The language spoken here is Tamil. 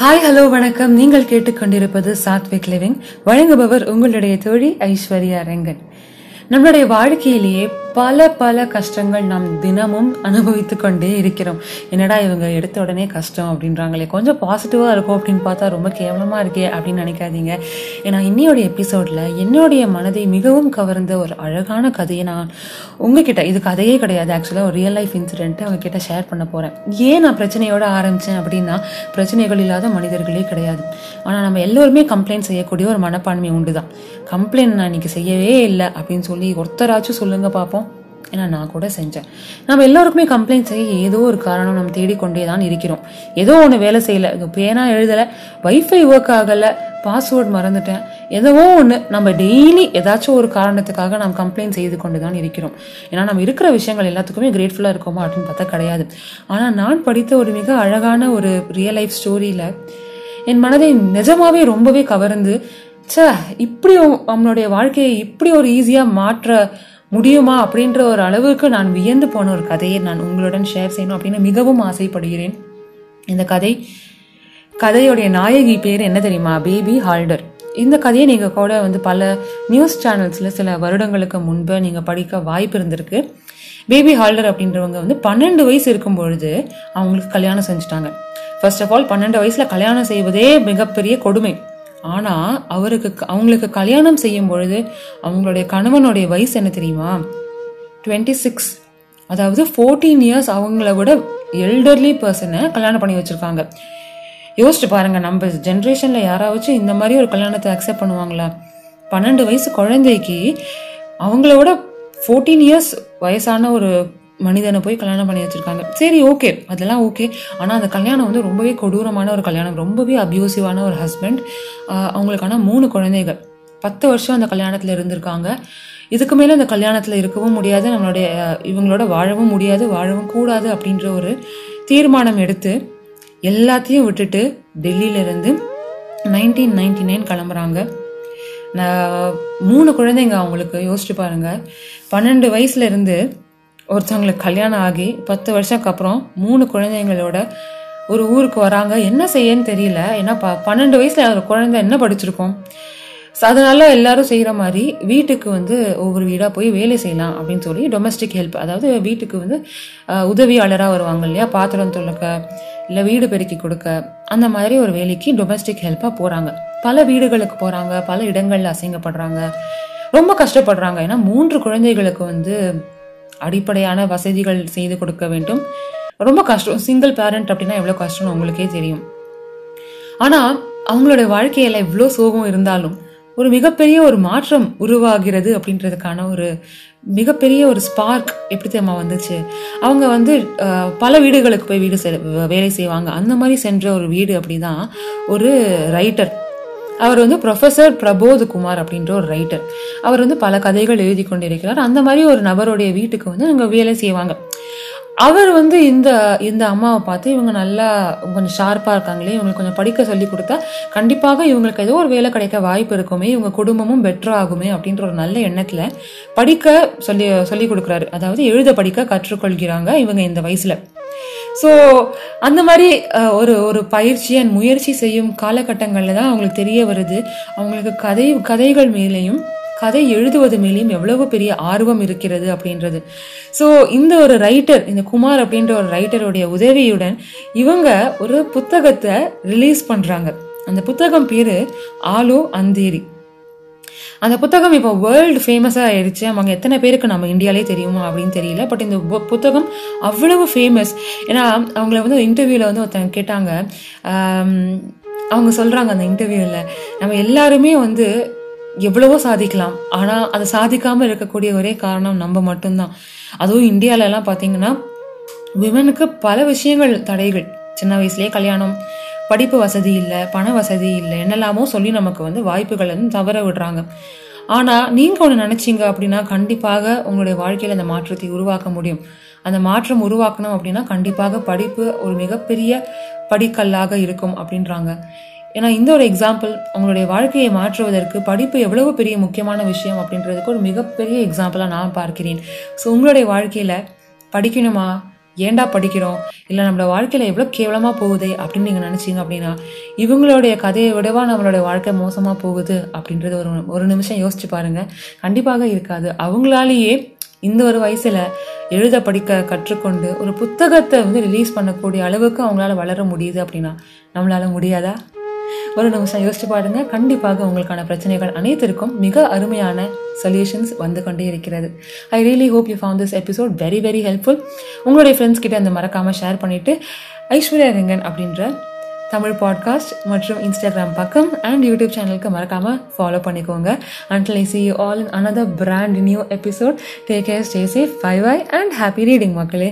ஹாய் ஹலோ வணக்கம். நீங்கள் கேட்டுக்கொண்டிருப்பது சாத்விக் லிவிங். வழங்குபவர் உங்களுடைய தோழி ஐஸ்வர்யா ரெங்கன். நம்மளுடைய வாழ்க்கையிலேயே பல பல கஷ்டங்கள் நாம் தினமும் அனுபவித்து கொண்டே இருக்கிறோம். என்னடா இவங்க எடுத்த உடனே கஷ்டம் அப்படின்றாங்களே. கொஞ்சம் பாசிட்டிவாக இருக்கும் அப்படின்னு பார்த்தா ரொம்ப கேவலமாக இருக்கே அப்படின்னு நினைக்காதீங்க. ஏன்னா இன்னையோட எபிசோடில் என்னுடைய மனதை மிகவும் கவர்ந்த ஒரு அழகான கதையை நான் உங்ககிட்ட இது கதையே கிடையாது. ஆக்சுவலாக ஒரு ரியல் லைஃப் இன்சிடென்ட் அவங்க கிட்ட ஷேர் பண்ண போகிறேன் ஏன் நான் பிரச்சனையோட ஆரம்பித்தேன் அப்படின்னா பிரச்சனைகள் இல்லாத மனிதர்களே கிடையாது. ஆனால் நம்ம எல்லோருமே கம்ப்ளைண்ட் செய்யக்கூடிய ஒரு மனப்பான்மை உண்டு தான் கம்ப்ளைண்ட் நான் இன்னைக்கு செய்யவே இல்லை அப்படின்னு சொல்லி ஒருத்தராச்சும் சொல்லுங்க பார்ப்போம் ஏன்னா நான் கூட செஞ்சேன். நம்ம எல்லோருக்குமே கம்ப்ளைண்ட் செய்ய ஏதோ ஒரு காரணம் நம்ம தேடிக்கொண்டே தான் இருக்கிறோம். ஏதோ ஒன்று வேலை செய்யலை. பேனா எழுதலை வைஃபை ஒர்க் ஆகலை பாஸ்வேர்ட் மறந்துட்டேன். ஏதோ ஒன்று நம்ம டெய்லி ஏதாச்சும் ஒரு காரணத்துக்காக நாம் கம்ப்ளைண்ட் செய்து கொண்டு தான் இருக்கிறோம். ஏன்னா நம்ம இருக்கிற விஷயங்கள் எல்லாத்துக்குமே கிரேட்ஃபுல்லாக இருக்கோமா அப்படின்னு பார்த்தா கிடையாது. ஆனால் நான் படித்த ஒரு மிக அழகான ஒரு ரியல் லைஃப் ஸ்டோரியில் என் மனதை நிஜமாவே ரொம்பவே கவர்ந்து ச்சே இப்படி நம்மளுடைய வாழ்க்கையை இப்படி ஒரு ஈஸியாக மாற்ற முடியுமா அப்படின்ற ஒரு அளவுக்கு நான் வியந்து போன ஒரு கதையை நான் உங்களுடன் ஷேர் செய்யணும் அப்படின்னு மிகவும் ஆசைப்படுகிறேன். இந்த கதை கதையுடைய நாயகி பேர் என்ன தெரியுமா? பேபி ஹால்டர் இந்த கதையை நீங்கள் கூட வந்து பல நியூஸ் சேனல்ஸில் சில வருடங்களுக்கு முன்பு நீங்கள் படிக்க வாய்ப்பு இருந்திருக்கு. பேபி ஹால்டர் அப்படின்றவங்க வந்து பன்னெண்டு வயசு இருக்கும் பொழுது அவங்களுக்கு கல்யாணம் செஞ்சுட்டாங்க. ஃபர்ஸ்ட் ஆஃப் ஆல் பன்னெண்டு வயசில் கல்யாணம் செய்வதே மிகப்பெரிய கொடுமை. ஆனால் அவருக்கு அவங்களுக்கு கல்யாணம் செய்யும் பொழுது அவங்களுடைய கணவனுடைய வயசு என்ன தெரியுமா? டுவெண்ட்டி சிக்ஸ் அதாவது ஃபோர்டீன் இயர்ஸ் அவங்கள விட எல்டர்லி பர்சனை கல்யாணம் பண்ணி வச்சுருக்காங்க. யோசிச்சு பாருங்கள் நம்ம ஜென்ரேஷனில் யாராச்சும் இந்த மாதிரி ஒரு கல்யாணத்தை அக்செப்ட் பண்ணுவாங்களா? பன்னெண்டு வயசு குழந்தைக்கு அவங்கள விட ஃபோர்டீன் இயர்ஸ் வயசான ஒரு மனிதனை போய் கல்யாணம் பண்ணி வச்சிருக்காங்க. சரி ஓகே அதெல்லாம் ஓகே ஆனால் அந்த கல்யாணம் வந்து ரொம்பவே கொடூரமான ஒரு கல்யாணம். ரொம்பவே அப்யூசிவான ஒரு ஹஸ்பண்ட் அவங்களுக்கான மூணு குழந்தைகள். பத்து வருஷம் அந்த கல்யாணத்தில் இருந்திருக்காங்க. இதுக்கு மேலே அந்த கல்யாணத்தில் இருக்கவும் முடியாது. நம்மளுடைய இவங்களோட வாழவும் முடியாது வாழவும் கூடாது அப்படின்ற ஒரு தீர்மானம் எடுத்து எல்லாத்தையும் விட்டுட்டு டெல்லியிலேருந்து நைன்டீன் நைன்டி நைன் கிளம்புறாங்க. நான் மூணு குழந்தைங்க அவங்களுக்கு. யோசிச்சு பாருங்கள் பன்னெண்டு வயசுலேருந்து ஒருத்தவங்களுக்கு கல்யாணம் ஆகி பத்து வருஷத்துக்கு அப்புறம் மூணு குழந்தைங்களோட ஒரு ஊருக்கு வராங்க. என்ன செய்யன்னு தெரியல. ஏன்னா ப பன்னெண்டு வயசில் ஒரு குழந்தை என்ன படிச்சிருக்கோம்? ஸோ அதனால எல்லாரும் செய்கிற மாதிரி வீட்டுக்கு வந்து ஒவ்வொரு வீடாக போய் வேலை செய்யலாம் அப்படின்னு சொல்லி டொமஸ்டிக் ஹெல்ப் அதாவது வீட்டுக்கு வந்து உதவியாளராக வருவாங்க இல்லையா? பாத்திரம் துளக்க இல்லை வீடு பெருக்கி கொடுக்க அந்த மாதிரி ஒரு வேலைக்கு டொமஸ்டிக் ஹெல்ப்பாக போகிறாங்க பல வீடுகளுக்கு போகிறாங்க பல இடங்களில் அசிங்கப்படுறாங்க. ரொம்ப கஷ்டப்படுறாங்க. ஏன்னா மூன்று குழந்தைகளுக்கு வந்து அடிப்படையான வசதிகள் செய்து கொடுக்க வேண்டும். ரொம்ப கஷ்டம். சிங்கிள் பேரண்ட் அப்படின்னா எவ்வளோ கஷ்டம்னு உங்களுக்கே தெரியும். ஆனால் அவங்களோட வாழ்க்கையில் எவ்வளோ சோகம் இருந்தாலும் ஒரு மிகப்பெரிய ஒரு மாற்றம் உருவாகிறது அப்படின்றதுக்கான ஒரு மிகப்பெரிய ஒரு ஸ்பார்க் எப்படி தெரியுமா வந்துச்சு? அவங்க வந்து பல வீடுகளுக்கு போய் வீடு வேலை செய்வாங்க. அந்த மாதிரி சென்ற ஒரு வீடு அப்படிதான் ஒரு ரைட்டர் அவர் வந்து ப்ரொஃபஸர் பிரபோத் குமார் அப்படின்ற ஒரு ரைட்டர் அவர் வந்து பல கதைகள் எழுதி கொண்டிருக்கிறார். அந்த மாதிரி ஒரு நபருடைய வீட்டுக்கு வந்து அங்கே வேலை செய்வாங்க. அவர் வந்து இந்த இந்த அம்மாவை பார்த்து இவங்க நல்லா கொஞ்சம் ஷார்ப்பாக இருக்காங்களே இவங்களுக்கு கொஞ்சம் படிக்க சொல்லி கொடுத்தா கண்டிப்பாக இவங்களுக்கு ஏதோ ஒரு வேலை கிடைக்க வாய்ப்பு இருக்குமே இவங்க குடும்பமும் பெட்டர் ஆகுமே அப்படின்ற ஒரு நல்ல எண்ணத்தில் படிக்க சொல்லி சொல்லி கொடுக்குறாரு. அதாவது எழுத படிக்க கற்றுக்கொள்கிறாங்க இவங்க இந்த வயசில். ஸோ அந்த மாதிரி ஒரு ஒரு பயிற்சி அண்ட் முயற்சி செய்யும் காலகட்டங்களில் தான் அவங்களுக்கு தெரிய வருது. அவங்களுக்கு கதை கதைகள் மேலேயும் கதை எழுதுவது மேலேயும் எவ்வளவு பெரிய ஆர்வம் இருக்கிறது அப்படின்றது. ஸோ இந்த ஒரு ரைட்டர் இந்த குமார் அப்படின்ற ஒரு ரைட்டருடைய உதவியுடன் இவங்க ஒரு புத்தகத்தை ரிலீஸ் பண்ணுறாங்க அந்த புத்தகம் பேர் ஆலோ அந்தேரி. அந்த புத்தகம் இப்போ வேர்ல்டு ஃபேமஸாக ஆயிடுச்சு. அவங்க எத்தனை பேருக்கு நம்ம இந்தியாலே தெரியுமா அப்படின்னு தெரியல. பட் இந்த புத்தகம் அவ்வளவு ஃபேமஸ் ஏன்னா அவங்கள வந்து இன்டர்வியூவில் வந்து ஒருத்தங்க கேட்டாங்க. அவங்க சொல்கிறாங்க அந்த இன்டர்வியூவில் நம்ம எல்லாருமே வந்து எவ்வளவோ சாதிக்கலாம். ஆனால் அதை சாதிக்காமல் இருக்கக்கூடிய ஒரே காரணம் நம்ம மட்டும்தான். அதுவும் இந்தியாவிலலாம் பார்த்தீங்கன்னா விமனுக்கு பல விஷயங்கள் தடைகள். சின்ன வயசுலேயே கல்யாணம் படிப்பு வசதி இல்லை பண வசதி இல்லை என்னெல்லாமோ சொல்லி நமக்கு வந்து வாய்ப்புகள் வந்து தவற விடுறாங்க. ஆனால் நீங்கள் ஒன்று நினச்சிங்க அப்படின்னா கண்டிப்பாக உங்களுடைய வாழ்க்கையில் அந்த மாற்றத்தை உருவாக்க முடியும். அந்த மாற்றம் உருவாக்கணும் அப்படின்னா கண்டிப்பாக படிப்பு ஒரு மிகப்பெரிய படிக்கல்லாக இருக்கும் அப்படின்றாங்க. ஏன்னா இந்த ஒரு எக்ஸாம்பிள் உங்களுடைய வாழ்க்கையை மாற்றுவதற்கு படிப்பு எவ்வளவு பெரிய முக்கியமான விஷயம் அப்படின்றதுக்கு ஒரு மிகப்பெரிய எக்ஸாம்பிளாக நான் பார்க்கிறேன். ஸோ உங்களுடைய வாழ்க்கையில் படிக்கணுமா? ஏன்டா படிக்கிறோம்? இல்லை நம்மளோட வாழ்க்கையில் எவ்வளோ கேவலமாக போகுது அப்படின்னு நீங்கள் நினச்சிங்க அப்படின்னா இவங்களுடைய கதையை விடவா நம்மளோட வாழ்க்கை மோசமாக போகுது அப்படின்றது ஒரு ஒரு நிமிஷம் யோசிச்சு பாருங்கள் கண்டிப்பாக இருக்காது. அவங்களாலேயே இந்த ஒரு வயசில் எழுத படிக்க கற்றுக்கொண்டு ஒரு புத்தகத்தை வந்து ரிலீஸ் பண்ணக்கூடிய அளவுக்கு அவங்களால வளர முடியுது அப்படின்னா நம்மளால முடியாதா? ஒரு நிமிஷம் யோசிச்சு பாருங்க. கண்டிப்பாக உங்களுக்கான பிரச்சனைகள் அனைத்திற்கும் மிக அருமையான சொல்யூஷன்ஸ் வந்து கொண்டே இருக்கிறது. I really hope you found this episode very very helpful உங்களுடைய ஃப்ரெண்ட்ஸ் கிட்ட அந்த மறக்காம ஷேர் பண்ணிட்டு ஐஸ்வர்யா ரெங்கன் அப்படின்ற தமிழ் பாட்காஸ்ட் மற்றும் இன்ஸ்டாகிராம் பக்கம் அண்ட் யூடியூப் சேனலுக்கு மறக்காம ஃபாலோ பண்ணிக்கோங்க. Until I see you all in another brand new episode take care stay safe bye bye and happy reading மக்களே.